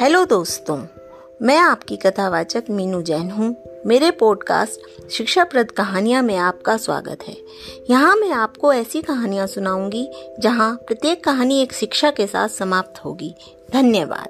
Hello दोस्तों, मैं आपकी कथावाचक मीनू जैन हूँ। मेरे पॉडकास्ट शिक्षाप्रद कहानियाँ में आपका स्वागत है। यहाँ मैं आपको ऐसी कहानियाँ सुनाऊँगी, जहाँ प्रत्येक कहानी एक शिक्षा के साथ समाप्त होगी। धन्यवाद।